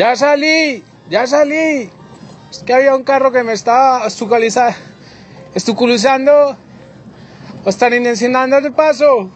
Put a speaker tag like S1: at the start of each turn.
S1: Ya salí, ya salí. Es que había un carro que me estaba estuculizando, o están intencionando de paso.